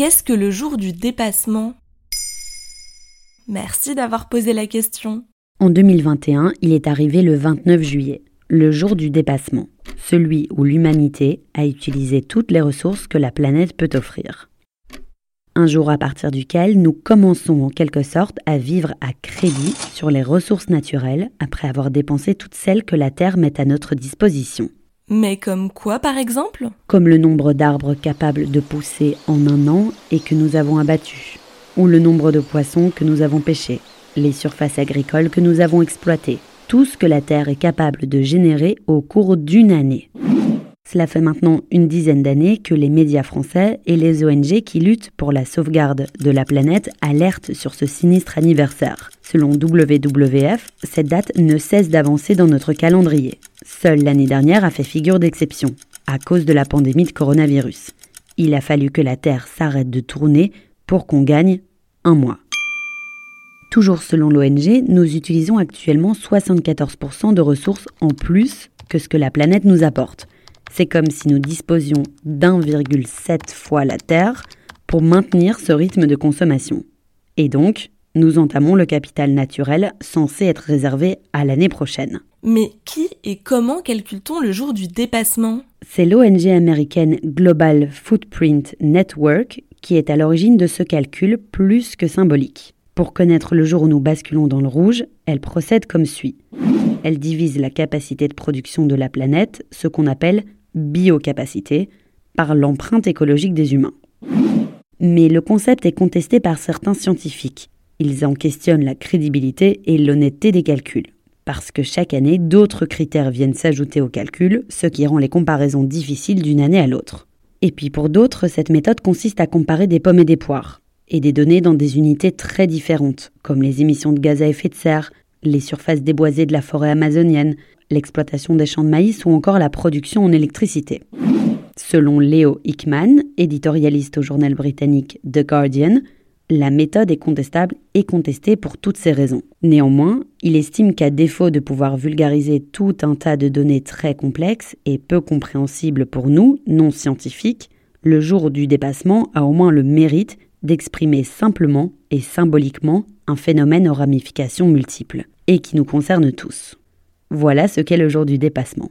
qu'est-ce que le jour du dépassement? Merci d'avoir posé la question. En 2021, il est arrivé le 29 juillet, le jour du dépassement, celui où l'humanité a utilisé toutes les ressources que la planète peut offrir. Un jour à partir duquel nous commençons en quelque sorte à vivre à crédit sur les ressources naturelles après avoir dépensé toutes celles que la Terre met à notre disposition. Mais comme quoi par exemple Comme le nombre d'arbres capables de pousser en un an et que nous avons abattus, ou le nombre de poissons que nous avons pêchés, les surfaces agricoles que nous avons exploitées, tout ce que la Terre est capable de générer au cours d'une année. Cela fait maintenant une dizaine d'années que les médias français et les ONG qui luttent pour la sauvegarde de la planète alertent sur ce sinistre anniversaire. Selon WWF, cette date ne cesse d'avancer dans notre calendrier. Seule l'année dernière a fait figure d'exception, à cause de la pandémie de coronavirus. Il a fallu que la Terre s'arrête de tourner pour qu'on gagne un mois. Toujours selon l'ONG, nous utilisons actuellement 74% de ressources en plus que ce que la planète nous apporte. C'est comme si nous disposions d'1,7 fois la Terre pour maintenir ce rythme de consommation. Et donc, nous entamons le capital naturel censé être réservé à l'année prochaine. Mais qui et comment calcule-t-on le jour du dépassement? C'est l'ONG américaine Global Footprint Network qui est à l'origine de ce calcul plus que symbolique. Pour connaître le jour où nous basculons dans le rouge, elle procède comme suit. Elle divise la capacité de production de la planète, ce qu'on appelle biocapacité, par l'empreinte écologique des humains. Mais le concept est contesté par certains scientifiques. Ils en questionnent la crédibilité et l'honnêteté des calculs. Parce que chaque année, d'autres critères viennent s'ajouter au calcul, ce qui rend les comparaisons difficiles d'une année à l'autre. Et puis pour d'autres, cette méthode consiste à comparer des pommes et des poires, et des données dans des unités très différentes, comme les émissions de gaz à effet de serre, les surfaces déboisées de la forêt amazonienne, l'exploitation des champs de maïs ou encore la production en électricité. Selon Leo Hickman, éditorialiste au journal britannique The Guardian, la méthode est contestable et contestée pour toutes ces raisons. Néanmoins, il estime qu'à défaut de pouvoir vulgariser tout un tas de données très complexes et peu compréhensibles pour nous, non scientifiques, le jour du dépassement a au moins le mérite d'exprimer simplement et symboliquement un phénomène aux ramifications multiples, et qui nous concerne tous. Voilà ce qu'est le jour du dépassement.